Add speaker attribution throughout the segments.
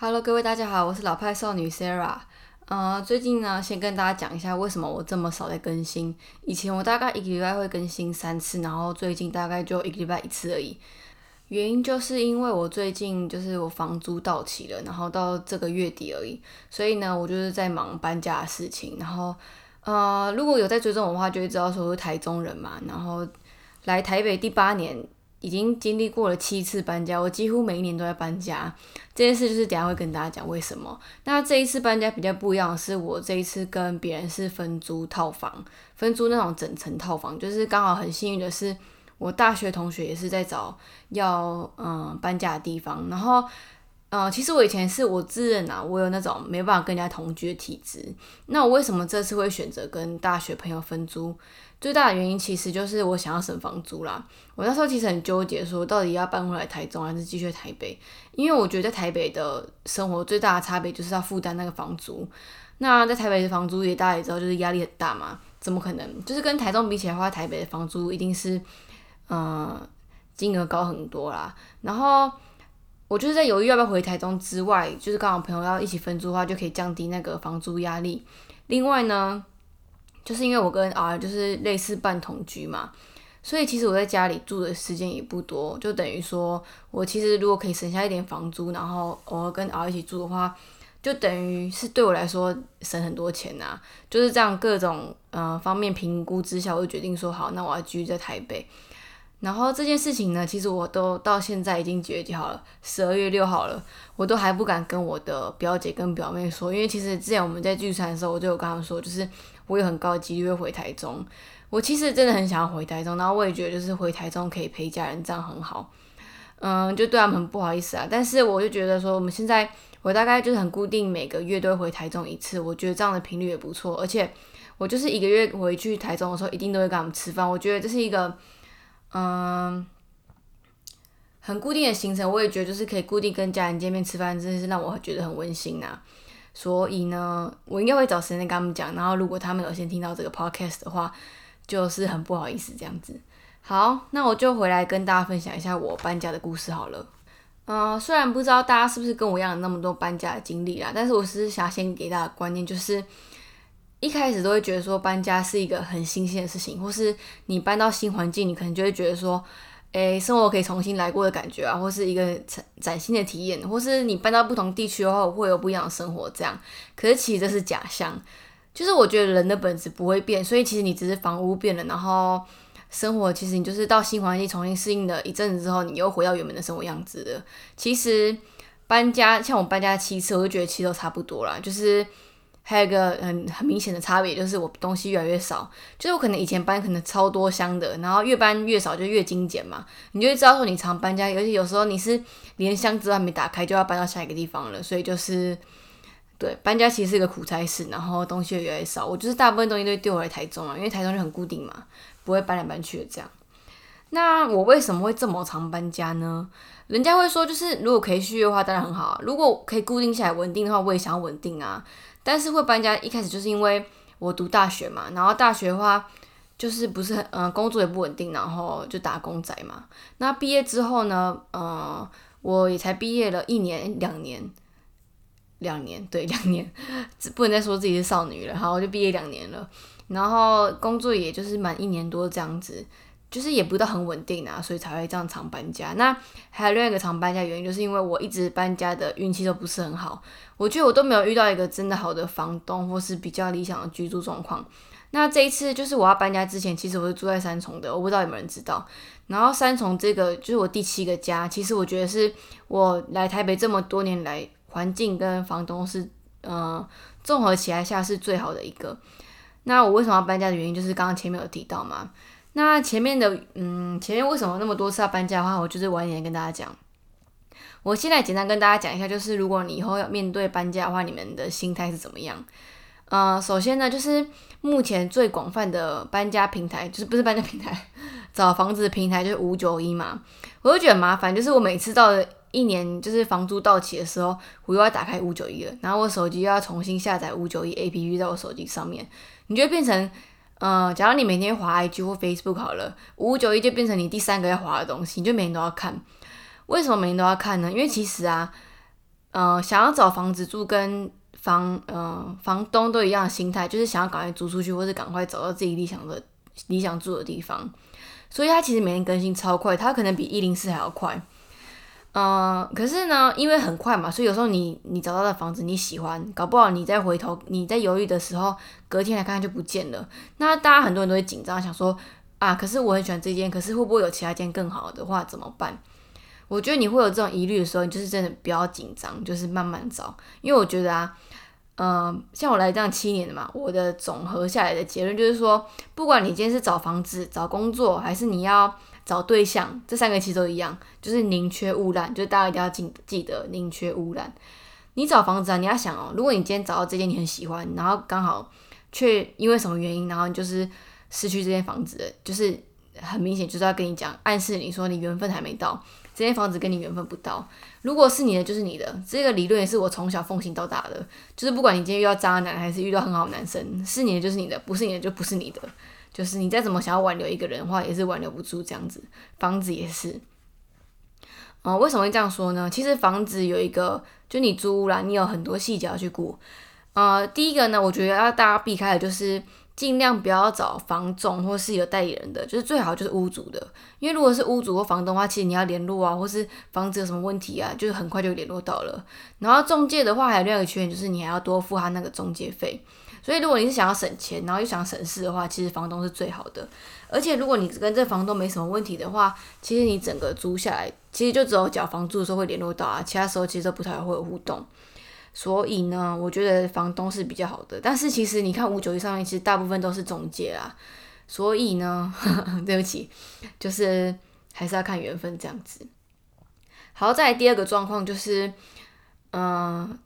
Speaker 1: Hello，各位大家好，我是老派少女 Sarah。呃，最近呢，先跟大家讲一下为什么我这么少在更新。以前我大概一个礼拜会更新三次，然后最近大概就一个礼拜一次而已。原因就是因为我最近就是我房租到期了，然后到这个月底而已，所以呢，我就是在忙搬家的事情。然后，呃，如果有在追踪我的话，就会知道说我是台中人嘛，然后来台北第八年。已经经历过了七次搬家，我几乎每一年都在搬家。这件事就是等下会跟大家讲为什么。那这一次搬家比较不一样的是，我这一次跟别人是分租套房，分租那种整层套房，就是刚好很幸运的是，我大学同学也是在找要嗯搬家的地方。然后，呃，其实我以前是我自认啊，我有那种没办法跟人家同居的体质。那我为什么这次会选择跟大学朋友分租？最大的原因其实就是我想要省房租啦。我那时候其实很纠结，说到底要搬回来台中还是继续台北，因为我觉得在台北的生活最大的差别就是要负担那个房租。那在台北的房租也大家也知道，就是压力很大嘛，怎么可能？就是跟台中比起来的话，台北的房租一定是嗯金额高很多啦。然后我就是在犹豫要不要回台中之外，就是刚好朋友要一起分租的话，就可以降低那个房租压力。另外呢。就是因为我跟 R 就是类似半同居嘛，所以其实我在家里住的时间也不多，就等于说我其实如果可以省下一点房租，然后偶尔跟 R 一起住的话，就等于是对我来说省很多钱呐。就是这样各种呃方面评估之下，我就决定说好，那我要居在台北。然后这件事情呢，其实我都到现在已经决定好了，十二月六号了，我都还不敢跟我的表姐跟表妹说，因为其实之前我们在聚餐的时候，我就有跟他们说，就是我有很高的几率会回台中。我其实真的很想要回台中，然后我也觉得就是回台中可以陪家人，这样很好。嗯，就对他们很不好意思啊。但是我就觉得说，我们现在我大概就是很固定每个月都会回台中一次，我觉得这样的频率也不错。而且我就是一个月回去台中的时候，一定都会跟他们吃饭。我觉得这是一个。嗯，很固定的行程，我也觉得就是可以固定跟家人见面吃饭，真的是让我觉得很温馨呐。所以呢，我应该会找时间跟他们讲。然后，如果他们有先听到这个 podcast 的话，就是很不好意思这样子。好，那我就回来跟大家分享一下我搬家的故事好了。嗯，虽然不知道大家是不是跟我一样有那么多搬家的经历啦，但是我是想先给大家观念，就是。一开始都会觉得说搬家是一个很新鲜的事情，或是你搬到新环境，你可能就会觉得说，诶，生活可以重新来过的感觉啊，或是一个崭崭新的体验，或是你搬到不同地区的话，会有不一样的生活这样。可是其实这是假象，就是我觉得人的本质不会变，所以其实你只是房屋变了，然后生活其实你就是到新环境重新适应了一阵子之后，你又回到原本的生活样子的。其实搬家像我搬家七次，我就觉得其实都差不多啦，就是。还有一个很很明显的差别，就是我东西越来越少。就是我可能以前搬可能超多箱的，然后越搬越少，就越精简嘛。你就会知道说你常搬家，尤其有时候你是连箱子都还没打开就要搬到下一个地方了。所以就是对搬家其实是一个苦差事，然后东西越来越少。我就是大部分东西都丢回台中了，因为台中就很固定嘛，不会搬来搬去的这样。那我为什么会这么常搬家呢？人家会说，就是如果可以续约的话，当然很好。如果可以固定下来稳定的话，我也想要稳定啊。但是会搬家，一开始就是因为我读大学嘛，然后大学的话就是不是很，嗯，工作也不稳定，然后就打工仔嘛。那毕业之后呢，呃，我也才毕业了一年、两年、两年，对，两年，不能再说自己是少女了。好，我就毕业两年了，然后工作也就是满一年多这样子。就是也不到很稳定啊，所以才会这样常搬家。那还有另外一个常搬家原因，就是因为我一直搬家的运气都不是很好。我觉得我都没有遇到一个真的好的房东，或是比较理想的居住状况。那这一次就是我要搬家之前，其实我是住在三重的，我不知道有没有人知道。然后三重这个就是我第七个家，其实我觉得是我来台北这么多年来，环境跟房东是嗯综合起来下是最好的一个。那我为什么要搬家的原因，就是刚刚前面有提到嘛。那前面的，嗯，前面为什么那么多次要搬家的话，我就是晚一点跟大家讲。我现在简单跟大家讲一下，就是如果你以后要面对搬家的话，你们的心态是怎么样？呃，首先呢，就是目前最广泛的搬家平台，就是不是搬家平台，找房子的平台就是五九一嘛。我就觉得很麻烦，就是我每次到了一年就是房租到期的时候，我又要打开五九一了，然后我手机又要重新下载五九一 A P P 在我手机上面，你就会变成。嗯，假如你每天滑 IG 或 Facebook 好了，五五九一就变成你第三个要滑的东西，你就每天都要看。为什么每天都要看呢？因为其实啊，呃，想要找房子住跟房呃房东都一样的心态，就是想要赶快租出去，或是赶快找到自己理想的理想住的地方。所以它其实每天更新超快，它可能比一零四还要快。嗯，可是呢，因为很快嘛，所以有时候你你找到的房子你喜欢，搞不好你再回头你在犹豫的时候，隔天来看就不见了。那大家很多人都会紧张，想说啊，可是我很喜欢这间，可是会不会有其他间更好的话怎么办？我觉得你会有这种疑虑的时候，你就是真的不要紧张，就是慢慢找。因为我觉得啊，嗯，像我来这样七年的嘛，我的总和下来的结论就是说，不管你今天是找房子、找工作，还是你要。找对象，这三个其实都一样，就是宁缺毋滥，就是大家一定要记记得宁缺毋滥。你找房子啊，你要想哦，如果你今天找到这间你很喜欢，然后刚好却因为什么原因，然后你就是失去这间房子，就是很明显就是要跟你讲，暗示你说你缘分还没到，这间房子跟你缘分不到。如果是你的，就是你的。这个理论也是我从小奉行到大的，就是不管你今天遇到渣男还是遇到很好的男生，是你的就是你的，不是你的就不是你的。就是你再怎么想要挽留一个人的话，也是挽留不住这样子。房子也是，嗯，为什么会这样说呢？其实房子有一个，就你租屋啦，你有很多细节要去顾。呃，第一个呢，我觉得要大家避开的就是尽量不要找房仲或是有代理人的，就是最好就是屋主的。因为如果是屋主或房东的话，其实你要联络啊，或是房子有什么问题啊，就是很快就联络到了。然后中介的话，还有另外一个缺点就是你还要多付他那个中介费。所以，如果你是想要省钱，然后又想省事的话，其实房东是最好的。而且，如果你跟这房东没什么问题的话，其实你整个租下来，其实就只有缴房租的时候会联络到啊，其他时候其实都不太会有互动。所以呢，我觉得房东是比较好的。但是，其实你看五九一上面，其实大部分都是中介啊。所以呢，对不起，就是还是要看缘分这样子。好，再来第二个状况就是，嗯。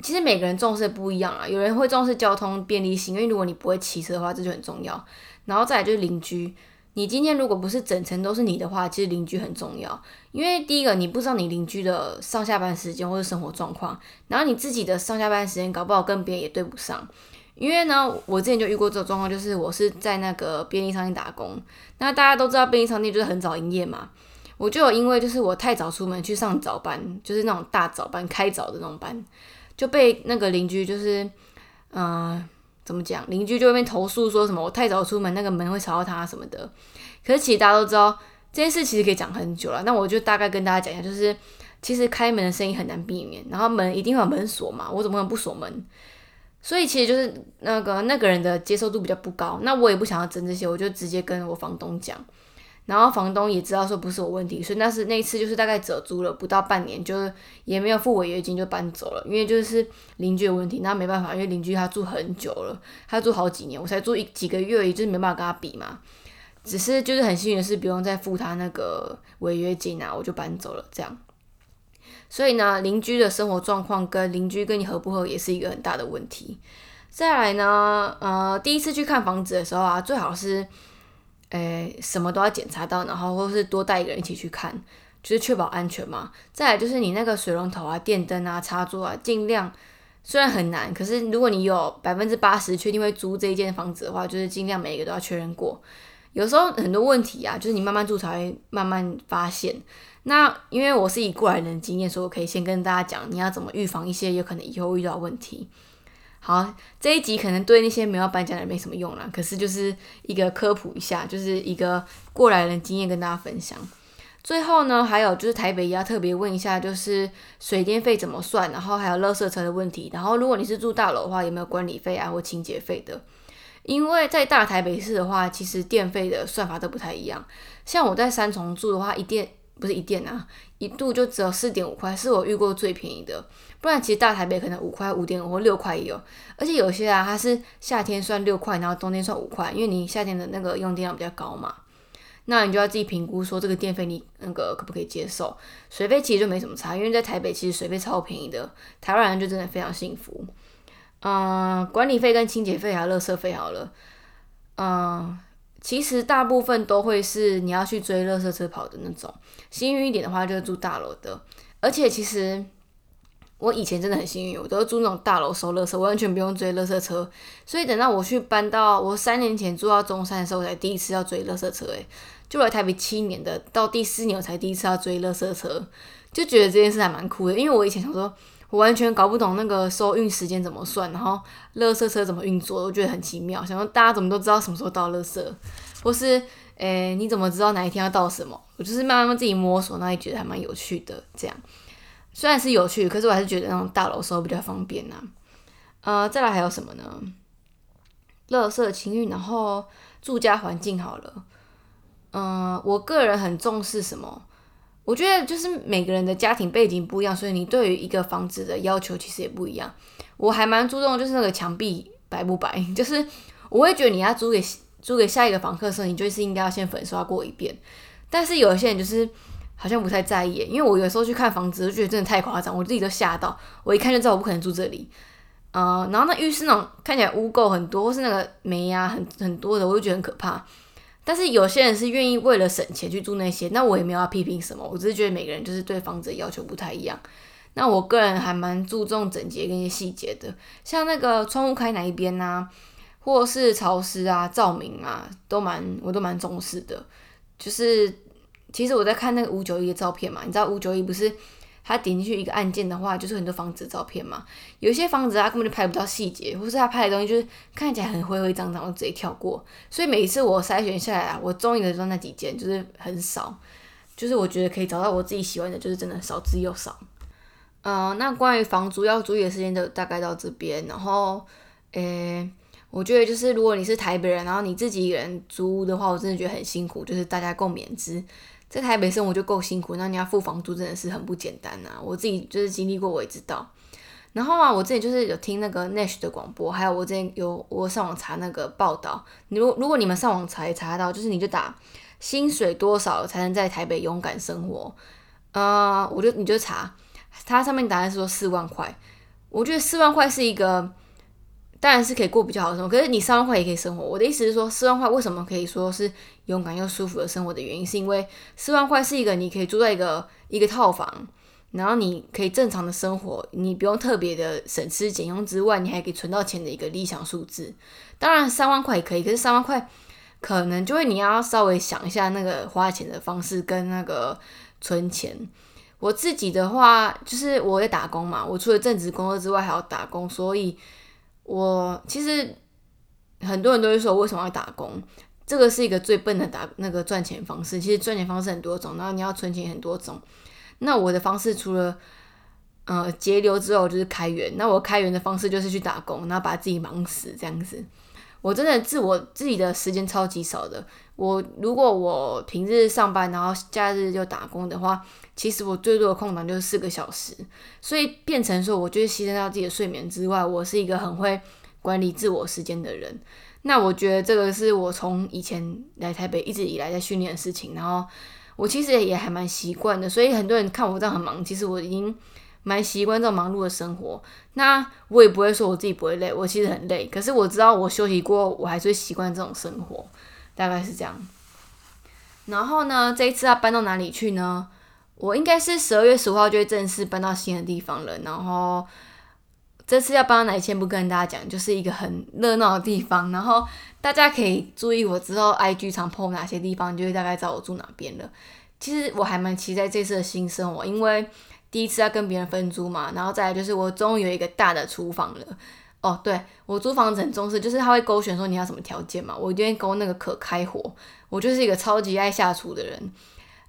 Speaker 1: 其实每个人重视不一样啊，有人会重视交通便利性，因为如果你不会骑车的话，这就很重要。然后再来就是邻居，你今天如果不是整层都是你的话，其实邻居很重要。因为第一个你不知道你邻居的上下班时间或者生活状况，然后你自己的上下班时间搞不好跟别人也对不上。因为呢，我之前就遇过这种状况，就是我是在那个便利商店打工，那大家都知道便利商店就是很早营业嘛，我就有因为就是我太早出门去上早班，就是那种大早班开早的那种班。就被那个邻居就是，嗯，怎么讲？邻居就那边投诉说什么我太早出门，那个门会吵到他什么的。可是其实大家都知道这件事其实可以讲很久了。那我就大概跟大家讲一下，就是其实开门的声音很难避免，然后门一定会有门锁嘛，我怎么可能不锁门？所以其实就是那个那个人的接受度比较不高。那我也不想要争这些，我就直接跟我房东讲。然后房东也知道说不是我问题，所以那是那一次就是大概折租了不到半年，就是也没有付违约金就搬走了，因为就是邻居的问题，那没办法，因为邻居他住很久了，他住好几年，我才住一几个月，也就是没办法跟他比嘛。只是就是很幸运的是不用再付他那个违约金啊，我就搬走了这样。所以呢，邻居的生活状况跟邻居跟你合不合也是一个很大的问题。再来呢，呃，第一次去看房子的时候啊，最好是。诶，什么都要检查到，然后或是多带一个人一起去看，就是确保安全嘛。再来就是你那个水龙头啊、电灯啊、插座啊，尽量虽然很难，可是如果你有百分之八十确定会租这一间房子的话，就是尽量每一个都要确认过。有时候很多问题啊，就是你慢慢住才会慢慢发现。那因为我是以过来人的经验，所以我可以先跟大家讲，你要怎么预防一些有可能以后遇到问题。好，这一集可能对那些没有搬家的人没什么用啦，可是就是一个科普一下，就是一个过来人经验跟大家分享。最后呢，还有就是台北也要特别问一下，就是水电费怎么算，然后还有垃圾车的问题。然后如果你是住大楼的话，有没有管理费啊或清洁费的？因为在大台北市的话，其实电费的算法都不太一样。像我在三重住的话，一电不是一电啊，一度就只有四点五块，是我遇过最便宜的。不然其实大台北可能五块、五点五或六块也有，而且有些啊，它是夏天算六块，然后冬天算五块，因为你夏天的那个用电量比较高嘛，那你就要自己评估说这个电费你那个可不可以接受。水费其实就没什么差，因为在台北其实水费超便宜的，台湾人就真的非常幸福。嗯，管理费跟清洁费还有垃圾费好了，嗯，其实大部分都会是你要去追垃圾车跑的那种，幸运一点的话就是住大楼的，而且其实。我以前真的很幸运，我都是住那种大楼收垃圾，完全不用追垃圾车。所以等到我去搬到我三年前住到中山的时候，我才第一次要追垃圾车。诶，就来台北七年的，到第四年我才第一次要追垃圾车，就觉得这件事还蛮酷的。因为我以前想说，我完全搞不懂那个收运时间怎么算，然后垃圾车怎么运作，我觉得很奇妙。想说大家怎么都知道什么时候到垃圾，或是诶你怎么知道哪一天要到什么？我就是慢慢自己摸索，那也觉得还蛮有趣的。这样虽然是有趣，可是我还是觉得那种大楼收比较方便呐。呃，再来还有什么呢？垃圾清运，然后住家环境好了。嗯，我个人很重视什么？我觉得就是每个人的家庭背景不一样，所以你对于一个房子的要求其实也不一样。我还蛮注重就是那个墙壁白不白，就是我会觉得你要租给租给下一个房客的时候，你就是应该要先粉刷过一遍。但是有一些人就是好像不太在意，因为我有时候去看房子，就觉得真的太夸张，我自己都吓到。我一看就知道我不可能住这里。呃，然后那浴室那种看起来污垢很多，或是那个霉呀很很多的，我就觉得很可怕。但是有些人是愿意为了省钱去住那些，那我也没有要批评什么，我只是觉得每个人就是对房子的要求不太一样。那我个人还蛮注重整洁跟一些细节的，像那个窗户开哪一边呐，或是潮湿啊、照明啊，都蛮我都蛮重视的。就是其实我在看那个五九一的照片嘛，你知道五九一不是？他点进去一个按键的话，就是很多房子的照片嘛。有些房子他根本就拍不到细节，或是他拍的东西就是看起来很灰灰脏脏，我直接跳过。所以每一次我筛选下来啊，我中意的就那几件，就是很少。就是我觉得可以找到我自己喜欢的，就是真的少之又少。嗯，那关于房租要注意的时间就大概到这边。然后，诶，我觉得就是如果你是台北人，然后你自己一个人租的话，我真的觉得很辛苦，就是大家共勉之。在台北生活就够辛苦，那你要付房租真的是很不简单呐。我自己就是经历过，我也知道。然后啊，我之前就是有听那个 Nash 的广播，还有我之前有我上网查那个报道。你如如果你们上网查也查得到，就是你就打薪水多少才能在台北勇敢生活，呃，我就你就查，它上面答案是说四万块。我觉得四万块是一个。当然是可以过比较好的生活，可是你三万块也可以生活。我的意思是说，四万块为什么可以说是勇敢又舒服的生活的原因，是因为四万块是一个你可以住在一个一个套房，然后你可以正常的生活，你不用特别的省吃俭用之外，你还可以存到钱的一个理想数字。当然三万块也可以，可是三万块可能就会你要稍微想一下那个花钱的方式跟那个存钱。我自己的话，就是我在打工嘛，我除了正职工作之外还要打工，所以。我其实很多人都会说，为什么要打工？这个是一个最笨的打那个赚钱方式。其实赚钱方式很多种，然后你要存钱很多种。那我的方式除了呃节流之后，就是开源。那我开源的方式就是去打工，然后把自己忙死这样子。我真的自我自己的时间超级少的。我如果我平日上班，然后假日就打工的话，其实我最多的空档就是四个小时。所以变成说，我就是牺牲掉自己的睡眠之外，我是一个很会管理自我时间的人。那我觉得这个是我从以前来台北一直以来在训练的事情。然后我其实也还蛮习惯的。所以很多人看我这样很忙，其实我已经。蛮习惯这种忙碌的生活，那我也不会说我自己不会累，我其实很累，可是我知道我休息过，我还是会习惯这种生活，大概是这样。然后呢，这一次要搬到哪里去呢？我应该是十二月十五号就会正式搬到新的地方了。然后这次要搬到哪里，先不跟大家讲，就是一个很热闹的地方。然后大家可以注意我之后 IG 常 po 哪些地方，就会大概知道我住哪边了。其实我还蛮期待这次的新生活，因为。第一次要跟别人分租嘛，然后再来就是我终于有一个大的厨房了。哦，对我租房子很重视，就是他会勾选说你要什么条件嘛，我一定勾那个可开火。我就是一个超级爱下厨的人。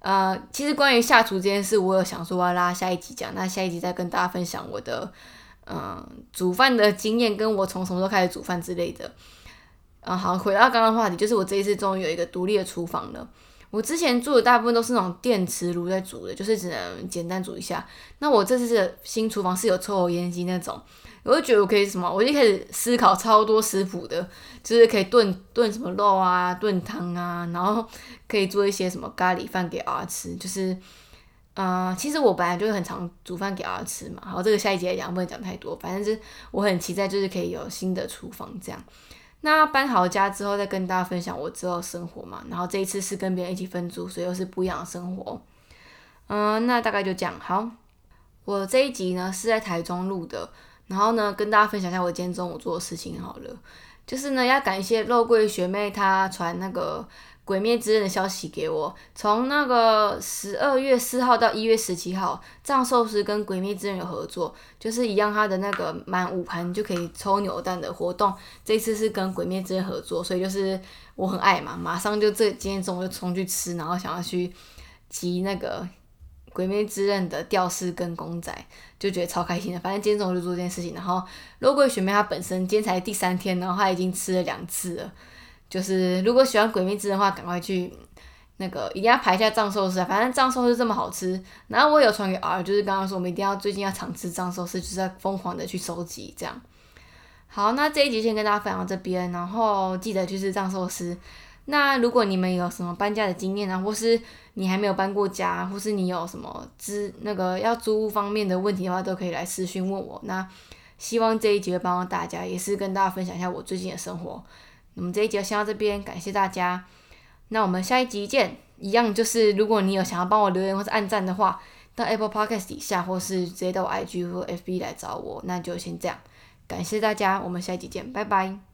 Speaker 1: 呃，其实关于下厨这件事，我有想说要拉下一集讲，那下一集再跟大家分享我的嗯煮饭的经验，跟我从什么时候开始煮饭之类的。啊，好，回到刚刚话题，就是我这一次终于有一个独立的厨房了。我之前做的大部分都是那种电磁炉在煮的，就是只能简单煮一下。那我这次的新厨房是有抽油烟机那种，我就觉得我可以什么，我就开始思考超多食谱的，就是可以炖炖什么肉啊，炖汤啊，然后可以做一些什么咖喱饭给儿吃。就是，呃，其实我本来就是很常煮饭给儿吃嘛。好，这个下一节讲不能讲太多，反正是我很期待，就是可以有新的厨房这样。那搬好家之后，再跟大家分享我之后生活嘛。然后这一次是跟别人一起分租，所以又是不一样的生活。嗯，那大概就这样。好，我这一集呢是在台中录的，然后呢跟大家分享一下我今天中午做的事情好了。就是呢要感谢肉桂学妹她传那个。鬼灭之刃的消息给我，从那个十二月四号到一月十七号，藏寿司跟鬼灭之刃有合作，就是一样，他的那个满五盘就可以抽扭蛋的活动，这次是跟鬼灭之刃合作，所以就是我很爱嘛，马上就这今天中午就冲去吃，然后想要去集那个鬼灭之刃的吊饰跟公仔，就觉得超开心的。反正今天中午就做这件事情，然后肉桂学妹她本身今天才第三天，然后她已经吃了两次了。就是如果喜欢《鬼灭之》的话，赶快去那个一定要排一下藏寿司啊！反正藏寿司这么好吃，然后我有传给 R，就是刚刚说我们一定要最近要常吃藏寿司，就是在疯狂的去收集这样。好，那这一集先跟大家分享到这边，然后记得去吃藏寿司。那如果你们有什么搬家的经验啊，或是你还没有搬过家，或是你有什么资那个要租屋方面的问题的话，都可以来私讯问我。那希望这一集会帮到大家，也是跟大家分享一下我最近的生活。我们这一集就先到这边，感谢大家。那我们下一集见。一样就是，如果你有想要帮我留言或是按赞的话，到 Apple Podcast 底下，或是直接到我 IG 或 FB 来找我，那就先这样。感谢大家，我们下一集见，拜拜。